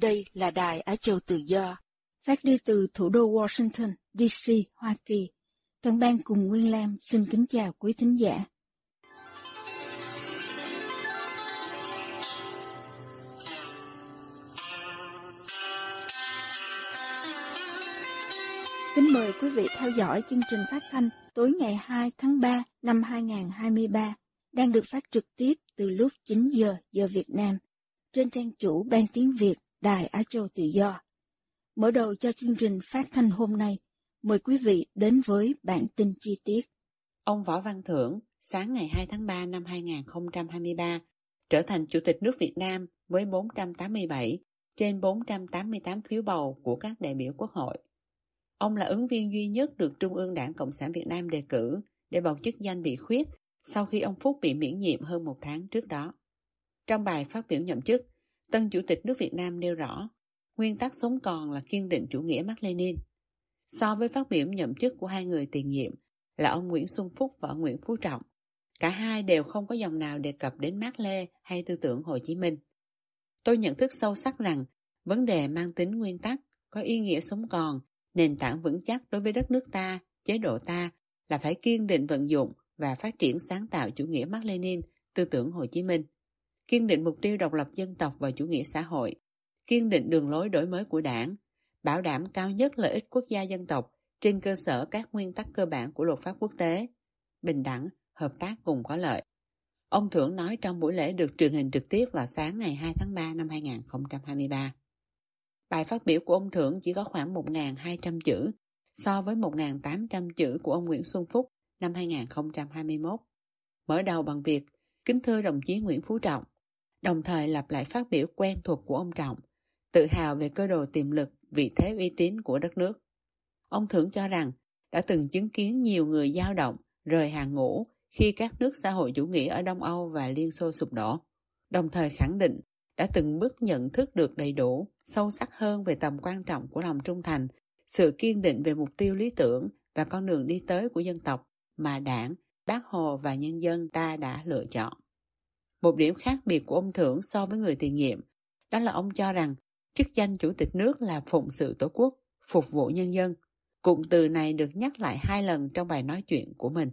Đây là Đài Á Châu Tự Do, phát đi từ thủ đô Washington, D.C., Hoa Kỳ. Toàn ban cùng Nguyên Lam xin kính chào quý thính giả. Kính mời quý vị theo dõi chương trình phát thanh tối ngày 2 tháng 3 năm 2023 đang được phát trực tiếp từ lúc 9 giờ giờ Việt Nam trên trang chủ Ban Tiếng Việt Đài Á Châu Tự Do. Mở đầu cho chương trình phát thanh hôm nay, mời quý vị đến với bản tin chi tiết. Ông Võ Văn Thưởng, sáng ngày 2 tháng 3 năm 2023, trở thành Chủ tịch nước Việt Nam với 487 trên 488 phiếu bầu của các đại biểu Quốc hội. Ông là ứng viên duy nhất được Trung ương Đảng Cộng sản Việt Nam đề cử để bầu chức danh bị khuyết sau khi ông Phúc bị miễn nhiệm hơn một tháng trước đó. Trong bài phát biểu nhậm chức, Tân Chủ tịch nước Việt Nam nêu rõ, nguyên tắc sống còn là kiên định chủ nghĩa Mác Lênin. So với phát biểu nhậm chức của hai người tiền nhiệm là ông Nguyễn Xuân Phúc và ông Nguyễn Phú Trọng, cả hai đều không có dòng nào đề cập đến Mác Lê hay tư tưởng Hồ Chí Minh. Tôi nhận thức sâu sắc rằng vấn đề mang tính nguyên tắc, có ý nghĩa sống còn, nền tảng vững chắc đối với đất nước ta, chế độ ta là phải kiên định vận dụng và phát triển sáng tạo chủ nghĩa Mác Lênin, tư tưởng Hồ Chí Minh kiên định mục tiêu độc lập dân tộc và chủ nghĩa xã hội, kiên định đường lối đổi mới của đảng, bảo đảm cao nhất lợi ích quốc gia dân tộc trên cơ sở các nguyên tắc cơ bản của luật pháp quốc tế, bình đẳng, hợp tác cùng có lợi. Ông Thưởng nói trong buổi lễ được truyền hình trực tiếp vào sáng ngày 2 tháng 3 năm 2023. Bài phát biểu của ông Thưởng chỉ có khoảng 1.200 chữ so với 1.800 chữ của ông Nguyễn Xuân Phúc năm 2021. Mở đầu bằng việc Kính thưa đồng chí Nguyễn Phú Trọng, đồng thời lặp lại phát biểu quen thuộc của ông Trọng, tự hào về cơ đồ tiềm lực, vị thế uy tín của đất nước. Ông Thưởng cho rằng đã từng chứng kiến nhiều người dao động, rời hàng ngũ khi các nước xã hội chủ nghĩa ở Đông Âu và Liên Xô sụp đổ, đồng thời khẳng định đã từng bước nhận thức được đầy đủ, sâu sắc hơn về tầm quan trọng của lòng trung thành, sự kiên định về mục tiêu lý tưởng và con đường đi tới của dân tộc mà đảng, bác Hồ và nhân dân ta đã lựa chọn. Một điểm khác biệt của ông Thưởng so với người tiền nhiệm, đó là ông cho rằng chức danh chủ tịch nước là phụng sự tổ quốc, phục vụ nhân dân. Cụm từ này được nhắc lại hai lần trong bài nói chuyện của mình.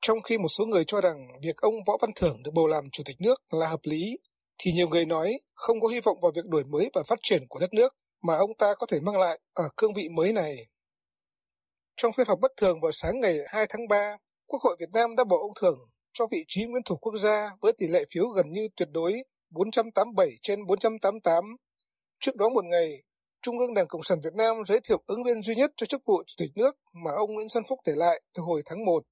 Trong khi một số người cho rằng việc ông Võ Văn Thưởng được bầu làm chủ tịch nước là hợp lý, thì nhiều người nói không có hy vọng vào việc đổi mới và phát triển của đất nước mà ông ta có thể mang lại ở cương vị mới này. Trong phiên họp bất thường vào sáng ngày 2 tháng 3, Quốc hội Việt Nam đã bầu ông Thưởng cho vị trí nguyên thủ quốc gia với tỷ lệ phiếu gần như tuyệt đối 487 trên 488. Trước đó một ngày, Trung ương Đảng Cộng sản Việt Nam giới thiệu ứng viên duy nhất cho chức vụ Chủ tịch nước mà ông Nguyễn Xuân Phúc để lại từ hồi tháng 1.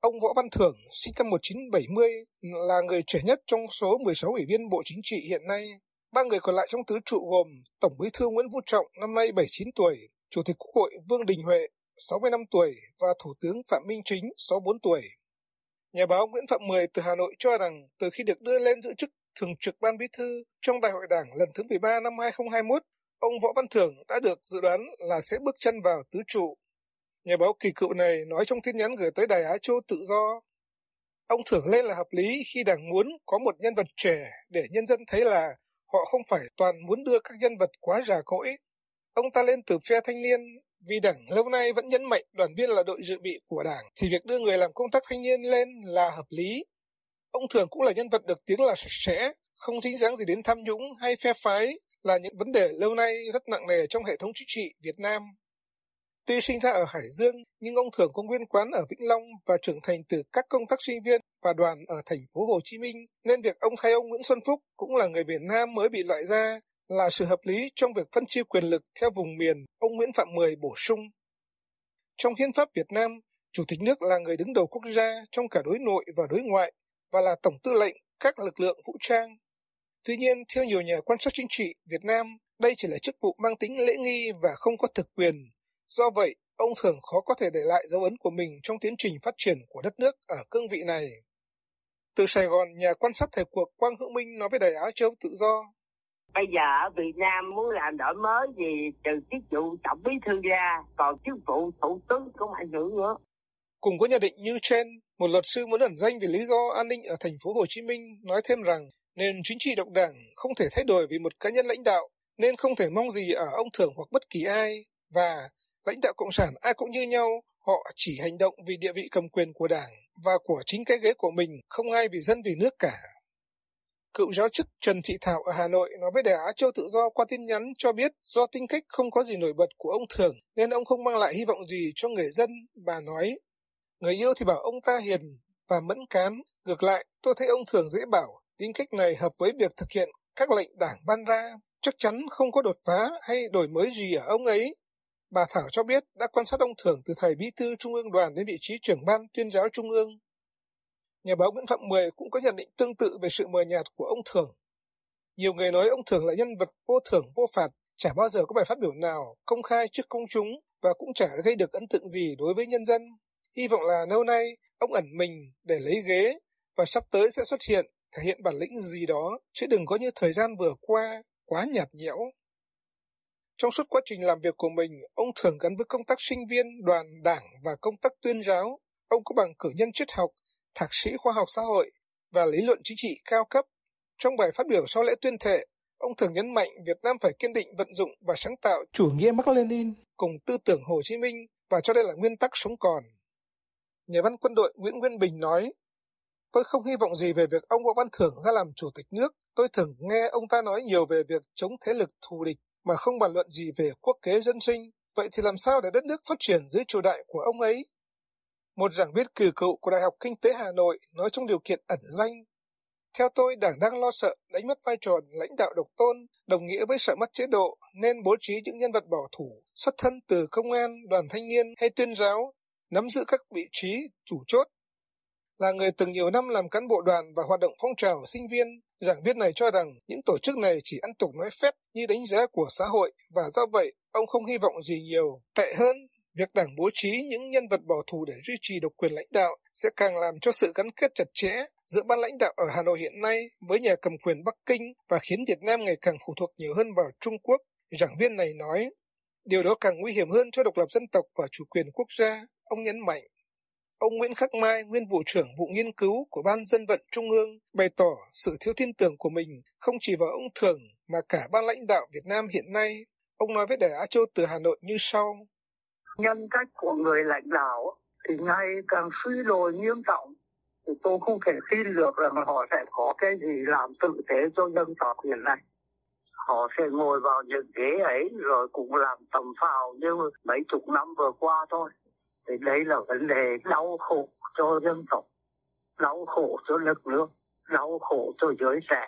Ông Võ Văn Thưởng, sinh năm 1970, là người trẻ nhất trong số 16 ủy viên Bộ Chính trị hiện nay. Ba người còn lại trong tứ trụ gồm Tổng bí thư Nguyễn Phú Trọng năm nay 79 tuổi, Chủ tịch Quốc hội Vương Đình Huệ 65 tuổi và Thủ tướng Phạm Minh Chính 64 tuổi. Nhà báo Nguyễn Phạm Mười từ Hà Nội cho rằng từ khi được đưa lên giữ chức thường trực ban bí thư trong đại hội đảng lần thứ 13 năm 2021, ông Võ Văn Thưởng đã được dự đoán là sẽ bước chân vào tứ trụ. Nhà báo kỳ cựu này nói trong tin nhắn gửi tới Đài Á Châu tự do. Ông Thưởng lên là hợp lý khi đảng muốn có một nhân vật trẻ để nhân dân thấy là họ không phải toàn muốn đưa các nhân vật quá già cỗi. Ông ta lên từ phe thanh niên vì đảng lâu nay vẫn nhấn mạnh đoàn viên là đội dự bị của đảng, thì việc đưa người làm công tác thanh niên lên là hợp lý. Ông Thường cũng là nhân vật được tiếng là sạch sẽ, không dính dáng gì đến tham nhũng hay phe phái, là những vấn đề lâu nay rất nặng nề trong hệ thống chính trị Việt Nam. Tuy sinh ra ở Hải Dương, nhưng ông Thường có nguyên quán ở Vĩnh Long và trưởng thành từ các công tác sinh viên và đoàn ở thành phố Hồ Chí Minh, nên việc ông thay ông Nguyễn Xuân Phúc cũng là người Việt Nam mới bị loại ra là sự hợp lý trong việc phân chia quyền lực theo vùng miền, ông Nguyễn Phạm Mười bổ sung. Trong hiến pháp Việt Nam, Chủ tịch nước là người đứng đầu quốc gia trong cả đối nội và đối ngoại và là tổng tư lệnh các lực lượng vũ trang. Tuy nhiên, theo nhiều nhà quan sát chính trị Việt Nam, đây chỉ là chức vụ mang tính lễ nghi và không có thực quyền. Do vậy, ông thường khó có thể để lại dấu ấn của mình trong tiến trình phát triển của đất nước ở cương vị này. Từ Sài Gòn, nhà quan sát thời cuộc Quang Hữu Minh nói với Đài Á Châu Tự Do. Bây giờ ở Việt Nam muốn làm đổi mới gì trừ chức vụ tổng bí thư ra, còn chức vụ thủ tướng cũng ảnh hưởng nữa. Cùng có nhận định như trên, một luật sư muốn ẩn danh vì lý do an ninh ở thành phố Hồ Chí Minh nói thêm rằng nền chính trị độc đảng không thể thay đổi vì một cá nhân lãnh đạo, nên không thể mong gì ở ông thưởng hoặc bất kỳ ai và lãnh đạo cộng sản ai cũng như nhau, họ chỉ hành động vì địa vị cầm quyền của đảng và của chính cái ghế của mình, không ai vì dân vì nước cả. Cựu giáo chức Trần Thị Thảo ở Hà Nội nói với Đài Á Châu Tự Do qua tin nhắn cho biết do tính cách không có gì nổi bật của ông Thường nên ông không mang lại hy vọng gì cho người dân. Bà nói, người yêu thì bảo ông ta hiền và mẫn cán. Ngược lại, tôi thấy ông Thường dễ bảo, tính cách này hợp với việc thực hiện các lệnh đảng ban ra. Chắc chắn không có đột phá hay đổi mới gì ở ông ấy. Bà Thảo cho biết đã quan sát ông Thường từ thời bí thư Trung ương đoàn đến vị trí trưởng ban tuyên giáo Trung ương. Nhà báo Nguyễn Phạm Mười cũng có nhận định tương tự về sự mờ nhạt của ông Thường. Nhiều người nói ông Thường là nhân vật vô thưởng vô phạt, chả bao giờ có bài phát biểu nào công khai trước công chúng và cũng chả gây được ấn tượng gì đối với nhân dân. Hy vọng là lâu nay ông ẩn mình để lấy ghế và sắp tới sẽ xuất hiện thể hiện bản lĩnh gì đó, chứ đừng có như thời gian vừa qua quá nhạt nhẽo. Trong suốt quá trình làm việc của mình, ông thường gắn với công tác sinh viên, đoàn, đảng và công tác tuyên giáo. Ông có bằng cử nhân triết học, thạc sĩ khoa học xã hội và lý luận chính trị cao cấp. Trong bài phát biểu sau lễ tuyên thệ, ông thường nhấn mạnh Việt Nam phải kiên định vận dụng và sáng tạo chủ nghĩa Mark Lenin cùng tư tưởng Hồ Chí Minh và cho đây là nguyên tắc sống còn. Nhà văn quân đội Nguyễn Nguyên Bình nói, Tôi không hy vọng gì về việc ông Võ Văn Thưởng ra làm chủ tịch nước. Tôi thường nghe ông ta nói nhiều về việc chống thế lực thù địch mà không bàn luận gì về quốc kế dân sinh. Vậy thì làm sao để đất nước phát triển dưới triều đại của ông ấy? Một giảng viên cử cựu của Đại học Kinh tế Hà Nội nói trong điều kiện ẩn danh. Theo tôi, Đảng đang lo sợ đánh mất vai trò lãnh đạo độc tôn, đồng nghĩa với sợ mất chế độ, nên bố trí những nhân vật bảo thủ, xuất thân từ công an, đoàn thanh niên hay tuyên giáo, nắm giữ các vị trí chủ chốt. Là người từng nhiều năm làm cán bộ đoàn và hoạt động phong trào sinh viên, giảng viên này cho rằng những tổ chức này chỉ ăn tục nói phép như đánh giá của xã hội và do vậy ông không hy vọng gì nhiều. Tệ hơn, Việc đảng bố trí những nhân vật bảo thủ để duy trì độc quyền lãnh đạo sẽ càng làm cho sự gắn kết chặt chẽ giữa ban lãnh đạo ở Hà Nội hiện nay với nhà cầm quyền Bắc Kinh và khiến Việt Nam ngày càng phụ thuộc nhiều hơn vào Trung Quốc. Giảng viên này nói, điều đó càng nguy hiểm hơn cho độc lập dân tộc và chủ quyền quốc gia, ông nhấn mạnh. Ông Nguyễn Khắc Mai, nguyên vụ trưởng vụ nghiên cứu của Ban Dân vận Trung ương, bày tỏ sự thiếu tin tưởng của mình không chỉ vào ông Thường mà cả ban lãnh đạo Việt Nam hiện nay. Ông nói với Đài Á Châu từ Hà Nội như sau nhân cách của người lãnh đạo thì ngày càng suy đồi nghiêm trọng. Thì tôi không thể tin được rằng họ sẽ có cái gì làm tử tế cho dân tộc hiện nay. Họ sẽ ngồi vào những ghế ấy rồi cũng làm tầm phào như mấy chục năm vừa qua thôi. Thì đây là vấn đề đau khổ cho dân tộc, đau khổ cho lực lượng, đau khổ cho giới trẻ.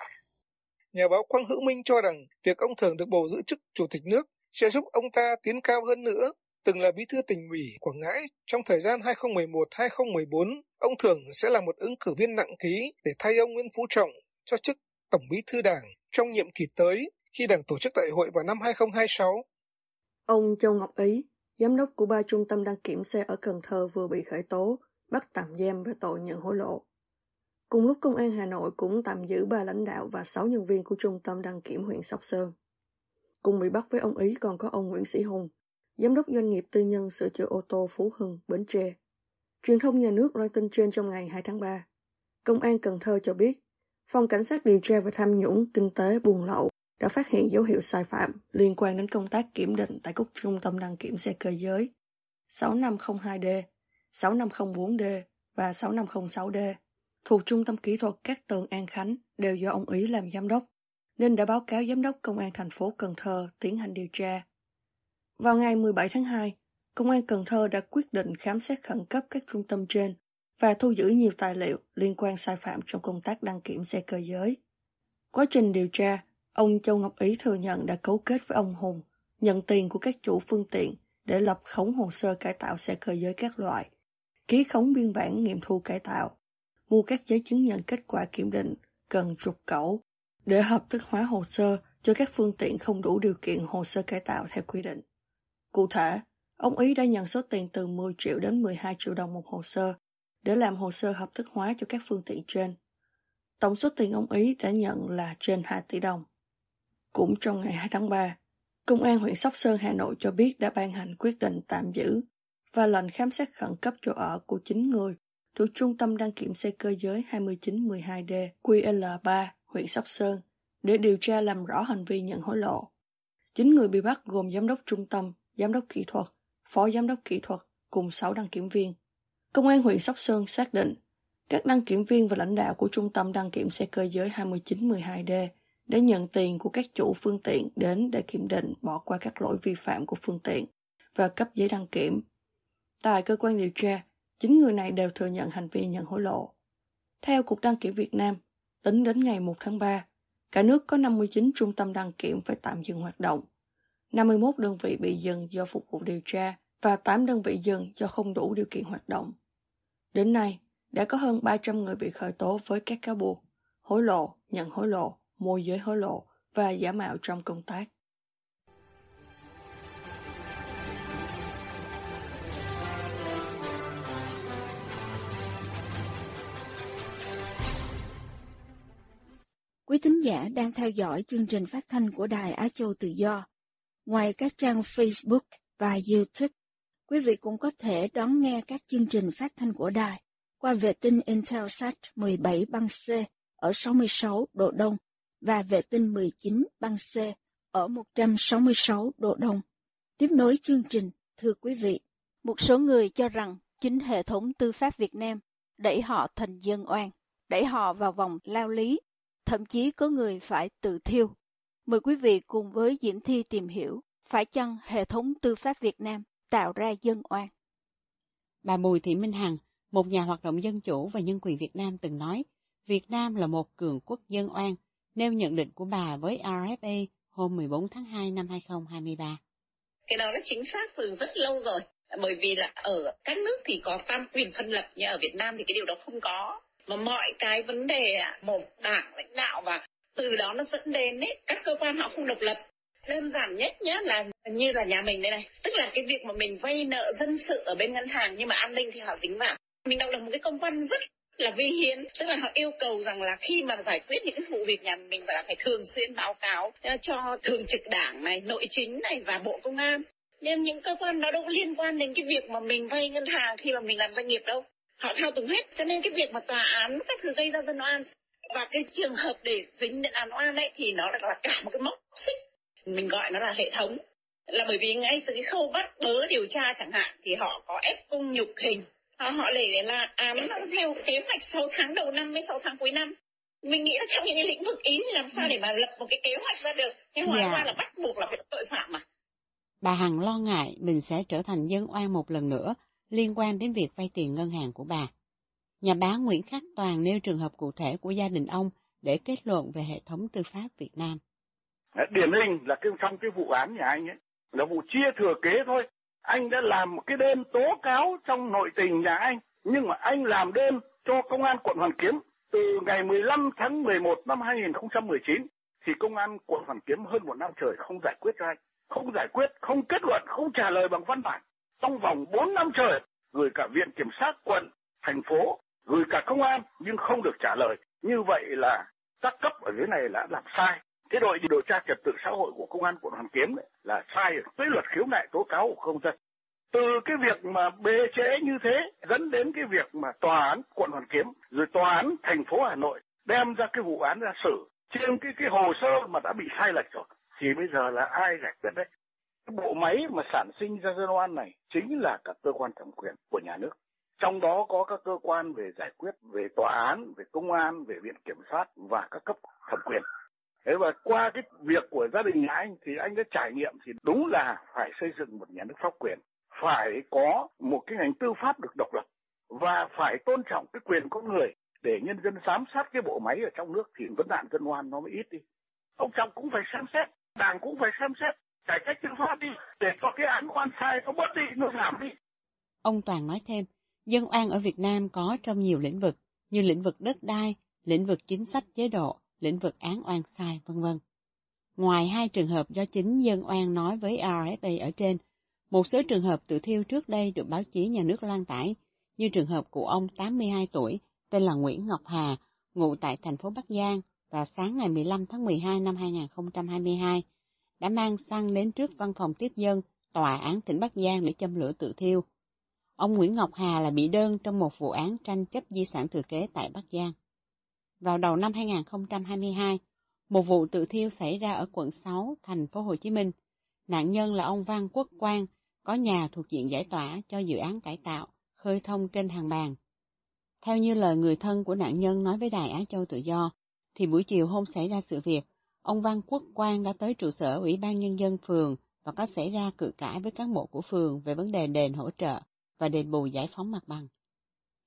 Nhà báo Quang Hữu Minh cho rằng việc ông Thường được bầu giữ chức chủ tịch nước sẽ giúp ông ta tiến cao hơn nữa từng là bí thư tỉnh ủy Quảng Ngãi trong thời gian 2011-2014, ông Thường sẽ là một ứng cử viên nặng ký để thay ông Nguyễn Phú Trọng cho chức Tổng bí thư Đảng trong nhiệm kỳ tới khi Đảng tổ chức đại hội vào năm 2026. Ông Châu Ngọc Ý, giám đốc của ba trung tâm đăng kiểm xe ở Cần Thơ vừa bị khởi tố, bắt tạm giam về tội nhận hối lộ. Cùng lúc Công an Hà Nội cũng tạm giữ ba lãnh đạo và sáu nhân viên của trung tâm đăng kiểm huyện Sóc Sơn. Cùng bị bắt với ông Ý còn có ông Nguyễn Sĩ Hùng, Giám đốc doanh nghiệp tư nhân sửa chữa ô tô Phú Hưng, Bến Tre. Truyền thông nhà nước loan tin trên trong ngày 2 tháng 3. Công an Cần Thơ cho biết, Phòng Cảnh sát điều tra về tham nhũng kinh tế buôn lậu đã phát hiện dấu hiệu sai phạm liên quan đến công tác kiểm định tại các trung tâm đăng kiểm xe cơ giới 6502D, 6504D và 6506D thuộc Trung tâm Kỹ thuật Các Tường An Khánh đều do ông Ý làm giám đốc, nên đã báo cáo giám đốc công an thành phố Cần Thơ tiến hành điều tra. Vào ngày 17 tháng 2, Công an Cần Thơ đã quyết định khám xét khẩn cấp các trung tâm trên và thu giữ nhiều tài liệu liên quan sai phạm trong công tác đăng kiểm xe cơ giới. Quá trình điều tra, ông Châu Ngọc Ý thừa nhận đã cấu kết với ông Hùng, nhận tiền của các chủ phương tiện để lập khống hồ sơ cải tạo xe cơ giới các loại, ký khống biên bản nghiệm thu cải tạo, mua các giấy chứng nhận kết quả kiểm định cần trục cẩu để hợp thức hóa hồ sơ cho các phương tiện không đủ điều kiện hồ sơ cải tạo theo quy định. Cụ thể, ông Ý đã nhận số tiền từ 10 triệu đến 12 triệu đồng một hồ sơ để làm hồ sơ hợp thức hóa cho các phương tiện trên. Tổng số tiền ông Ý đã nhận là trên 2 tỷ đồng. Cũng trong ngày 2 tháng 3, Công an huyện Sóc Sơn, Hà Nội cho biết đã ban hành quyết định tạm giữ và lệnh khám xét khẩn cấp chỗ ở của 9 người thuộc Trung tâm đăng kiểm xe cơ giới 2912D QL3 huyện Sóc Sơn để điều tra làm rõ hành vi nhận hối lộ. 9 người bị bắt gồm giám đốc trung tâm, giám đốc kỹ thuật, phó giám đốc kỹ thuật cùng 6 đăng kiểm viên. Công an huyện Sóc Sơn xác định các đăng kiểm viên và lãnh đạo của Trung tâm đăng kiểm xe cơ giới 2912D để nhận tiền của các chủ phương tiện đến để kiểm định bỏ qua các lỗi vi phạm của phương tiện và cấp giấy đăng kiểm. Tại cơ quan điều tra, chính người này đều thừa nhận hành vi nhận hối lộ. Theo Cục Đăng kiểm Việt Nam, tính đến ngày 1 tháng 3, cả nước có 59 trung tâm đăng kiểm phải tạm dừng hoạt động, 51 đơn vị bị dừng do phục vụ điều tra và 8 đơn vị dừng do không đủ điều kiện hoạt động. Đến nay, đã có hơn 300 người bị khởi tố với các cáo buộc hối lộ, nhận hối lộ, môi giới hối lộ và giả mạo trong công tác. Quý thính giả đang theo dõi chương trình phát thanh của Đài Á Châu Tự Do. Ngoài các trang Facebook và YouTube, quý vị cũng có thể đón nghe các chương trình phát thanh của đài qua vệ tinh Intelsat 17 băng C ở 66 độ Đông và vệ tinh 19 băng C ở 166 độ Đông. Tiếp nối chương trình, thưa quý vị, một số người cho rằng chính hệ thống tư pháp Việt Nam đẩy họ thành dân oan, đẩy họ vào vòng lao lý, thậm chí có người phải tự thiêu. Mời quý vị cùng với Diễm Thi tìm hiểu phải chăng hệ thống tư pháp Việt Nam tạo ra dân oan. Bà Bùi Thị Minh Hằng, một nhà hoạt động dân chủ và nhân quyền Việt Nam từng nói, Việt Nam là một cường quốc dân oan, nêu nhận định của bà với RFA hôm 14 tháng 2 năm 2023. Cái đó là chính xác từ rất lâu rồi, bởi vì là ở các nước thì có tam quyền phân lập, nhưng ở Việt Nam thì cái điều đó không có. Mà mọi cái vấn đề một đảng lãnh đạo và từ đó nó dẫn đến ấy, các cơ quan họ không độc lập. Đơn giản nhất nhá là như là nhà mình đây này tức là cái việc mà mình vay nợ dân sự ở bên ngân hàng nhưng mà an ninh thì họ dính vào. Mình đọc được một cái công văn rất là vi hiến tức là họ yêu cầu rằng là khi mà giải quyết những vụ việc nhà mình phải là phải thường xuyên báo cáo ờ, cho thường trực đảng này nội chính này và bộ công an. Nên những cơ quan đó đâu có liên quan đến cái việc mà mình vay ngân hàng khi mà mình làm doanh nghiệp đâu. Họ thao túng hết cho nên cái việc mà tòa án các thứ gây ra dân oan và cái trường hợp để dính đến án oan ấy thì nó là, cả một cái mốc xích. Mình gọi nó là hệ thống. Là bởi vì ngay từ cái khâu bắt bớ điều tra chẳng hạn thì họ có ép cung nhục hình. Họ, họ để là án theo kế hoạch 6 tháng đầu năm với 6 tháng cuối năm. Mình nghĩ là trong những cái lĩnh vực ý thì làm sao để mà lập một cái kế hoạch ra được. Nhưng hóa yeah. ra là bắt buộc là phải tội phạm mà. Bà hằng lo ngại mình sẽ trở thành dân oan một lần nữa liên quan đến việc vay tiền ngân hàng của bà nhà báo nguyễn khắc toàn nêu trường hợp cụ thể của gia đình ông để kết luận về hệ thống tư pháp việt nam. Điển hình là cái, trong cái vụ án nhà anh ấy, là vụ chia thừa kế thôi. Anh đã làm một cái đơn tố cáo trong nội tình nhà anh, nhưng mà anh làm đơn cho công an quận Hoàn Kiếm từ ngày 15 tháng 11 năm 2019 thì công an quận Hoàn Kiếm hơn một năm trời không giải quyết cho anh. Không giải quyết, không kết luận, không trả lời bằng văn bản. Trong vòng 4 năm trời, gửi cả viện kiểm sát quận, thành phố gửi cả công an nhưng không được trả lời. Như vậy là các cấp ở dưới này đã làm sai. Cái đội điều tra trật tự xã hội của công an quận Hoàn Kiếm ấy, là sai với luật khiếu nại tố cáo của công dân. Từ cái việc mà bê trễ như thế dẫn đến cái việc mà tòa án quận Hoàn Kiếm rồi tòa án thành phố Hà Nội đem ra cái vụ án ra xử trên cái cái hồ sơ mà đã bị sai lệch rồi thì bây giờ là ai giải quyết đấy? Cái bộ máy mà sản sinh ra dân oan này chính là các cơ quan thẩm quyền của nhà nước trong đó có các cơ quan về giải quyết, về tòa án, về công an, về viện kiểm sát và các cấp thẩm quyền. Thế và qua cái việc của gia đình nhà anh thì anh đã trải nghiệm thì đúng là phải xây dựng một nhà nước pháp quyền. Phải có một cái ngành tư pháp được độc lập và phải tôn trọng cái quyền con người. Để nhân dân giám sát cái bộ máy ở trong nước thì vấn nạn dân oan nó mới ít đi. Ông trọng cũng phải xem xét, đảng cũng phải xem xét, cải cách tư pháp đi, để cho cái án oan sai nó bớt đi, nó giảm đi. Ông toàn nói thêm Dân oan ở Việt Nam có trong nhiều lĩnh vực, như lĩnh vực đất đai, lĩnh vực chính sách chế độ, lĩnh vực án oan sai, vân vân. Ngoài hai trường hợp do chính dân oan nói với RFA ở trên, một số trường hợp tự thiêu trước đây được báo chí nhà nước lan tải, như trường hợp của ông 82 tuổi, tên là Nguyễn Ngọc Hà, ngụ tại thành phố Bắc Giang, và sáng ngày 15 tháng 12 năm 2022, đã mang xăng đến trước văn phòng tiếp dân Tòa án tỉnh Bắc Giang để châm lửa tự thiêu. Ông Nguyễn Ngọc Hà là bị đơn trong một vụ án tranh chấp di sản thừa kế tại Bắc Giang. Vào đầu năm 2022, một vụ tự thiêu xảy ra ở quận 6, thành phố Hồ Chí Minh. Nạn nhân là ông Văn Quốc Quang, có nhà thuộc diện giải tỏa cho dự án cải tạo, khơi thông kênh hàng bàn. Theo như lời người thân của nạn nhân nói với Đài Á Châu Tự Do, thì buổi chiều hôm xảy ra sự việc, ông Văn Quốc Quang đã tới trụ sở Ủy ban Nhân dân phường và có xảy ra cự cãi với cán bộ của phường về vấn đề đền hỗ trợ và đền bù giải phóng mặt bằng.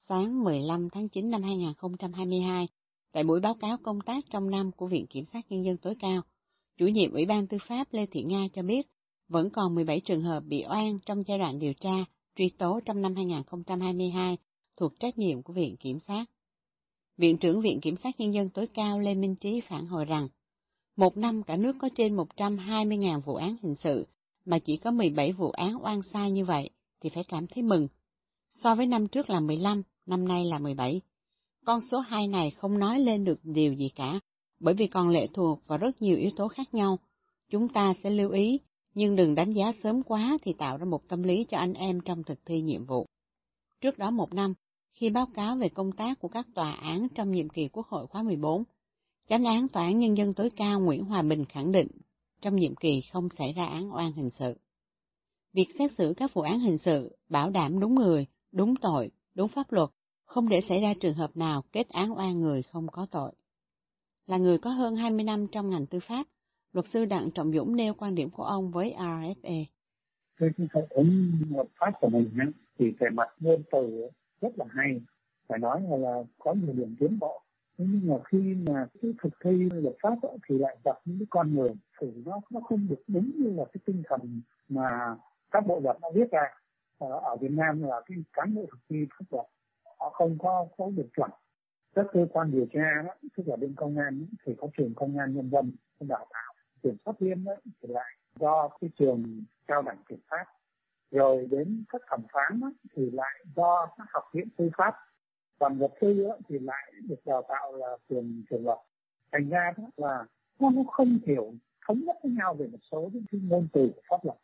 Sáng 15 tháng 9 năm 2022, tại buổi báo cáo công tác trong năm của Viện Kiểm sát Nhân dân tối cao, chủ nhiệm Ủy ban Tư pháp Lê Thị Nga cho biết vẫn còn 17 trường hợp bị oan trong giai đoạn điều tra, truy tố trong năm 2022 thuộc trách nhiệm của Viện Kiểm sát. Viện trưởng Viện Kiểm sát Nhân dân tối cao Lê Minh Trí phản hồi rằng, một năm cả nước có trên 120.000 vụ án hình sự, mà chỉ có 17 vụ án oan sai như vậy, thì phải cảm thấy mừng. So với năm trước là 15, năm nay là 17. Con số 2 này không nói lên được điều gì cả, bởi vì còn lệ thuộc vào rất nhiều yếu tố khác nhau. Chúng ta sẽ lưu ý, nhưng đừng đánh giá sớm quá thì tạo ra một tâm lý cho anh em trong thực thi nhiệm vụ. Trước đó một năm, khi báo cáo về công tác của các tòa án trong nhiệm kỳ Quốc hội khóa 14, Chánh án Tòa án Nhân dân tối cao Nguyễn Hòa Bình khẳng định trong nhiệm kỳ không xảy ra án oan hình sự. Việc xét xử các vụ án hình sự bảo đảm đúng người, đúng tội, đúng pháp luật, không để xảy ra trường hợp nào kết án oan người không có tội. Là người có hơn 20 năm trong ngành tư pháp, luật sư Đặng Trọng Dũng nêu quan điểm của ông với RFA. Cái hệ thống luật pháp của mình thì về mặt ngôn từ rất là hay phải nói là, có nhiều điểm tiến bộ nhưng mà khi mà cái thực thi luật pháp ấy, thì lại gặp những cái con người xử nó nó không được đúng như là cái tinh thần mà các bộ luật nó viết ra ở, ở Việt Nam là cái cán bộ thực thi pháp luật họ không có có được chuẩn. Các cơ quan điều tra đó, tức là bên công an thì có trường công an nhân dân đào tạo kiểm sát viên đó, thì lại do cái trường cao đẳng kiểm sát rồi đến các thẩm phán đó, thì lại do các học viện tư pháp còn luật sư đó, thì lại được đào tạo là trường trường luật. Thành ra đó là nó không hiểu thống nhất với nhau về một số những cái ngôn từ của pháp luật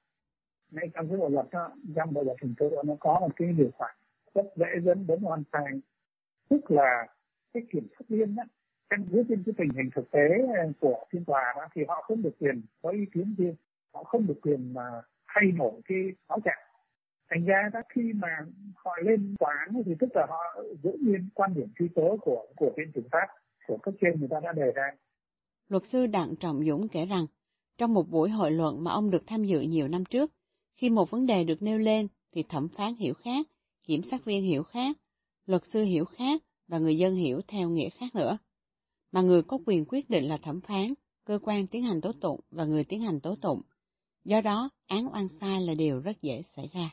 ngay trong cái bộ luật đó, trong bộ luật hình sự nó có một cái điều khoản rất dễ dẫn đến oan sai tức là cái kiểm sát viên đó căn cứ trên cái tình hình thực tế ờ, của phiên tòa đó thì họ không được quyền có ý kiến riêng. Họ không được quyền mà thay đổi cái cáo trạng. Thành ra đó khi mà họ lên tòa án thì tức là họ giữ nguyên quan điểm truy tố của của viện kiểm sát của cấp trên người ta đã đề ra. Luật sư đặng trọng dũng kể rằng trong một buổi hội luận mà ông được tham dự nhiều năm trước khi một vấn đề được nêu lên thì thẩm phán hiểu khác, kiểm sát viên hiểu khác, luật sư hiểu khác và người dân hiểu theo nghĩa khác nữa. Mà người có quyền quyết định là thẩm phán, cơ quan tiến hành tố tụng và người tiến hành tố tụng. Do đó, án oan sai là điều rất dễ xảy ra.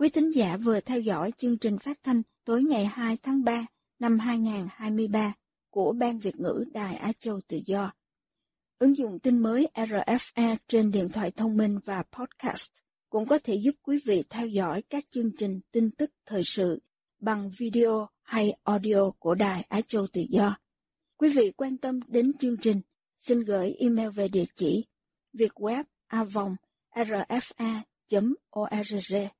Quý thính giả vừa theo dõi chương trình phát thanh tối ngày 2 tháng 3 năm 2023 của Ban Việt ngữ Đài Á Châu Tự Do. Ứng dụng tin mới RFA trên điện thoại thông minh và podcast cũng có thể giúp quý vị theo dõi các chương trình tin tức thời sự bằng video hay audio của Đài Á Châu Tự Do. Quý vị quan tâm đến chương trình, xin gửi email về địa chỉ vietweb.rfa.org.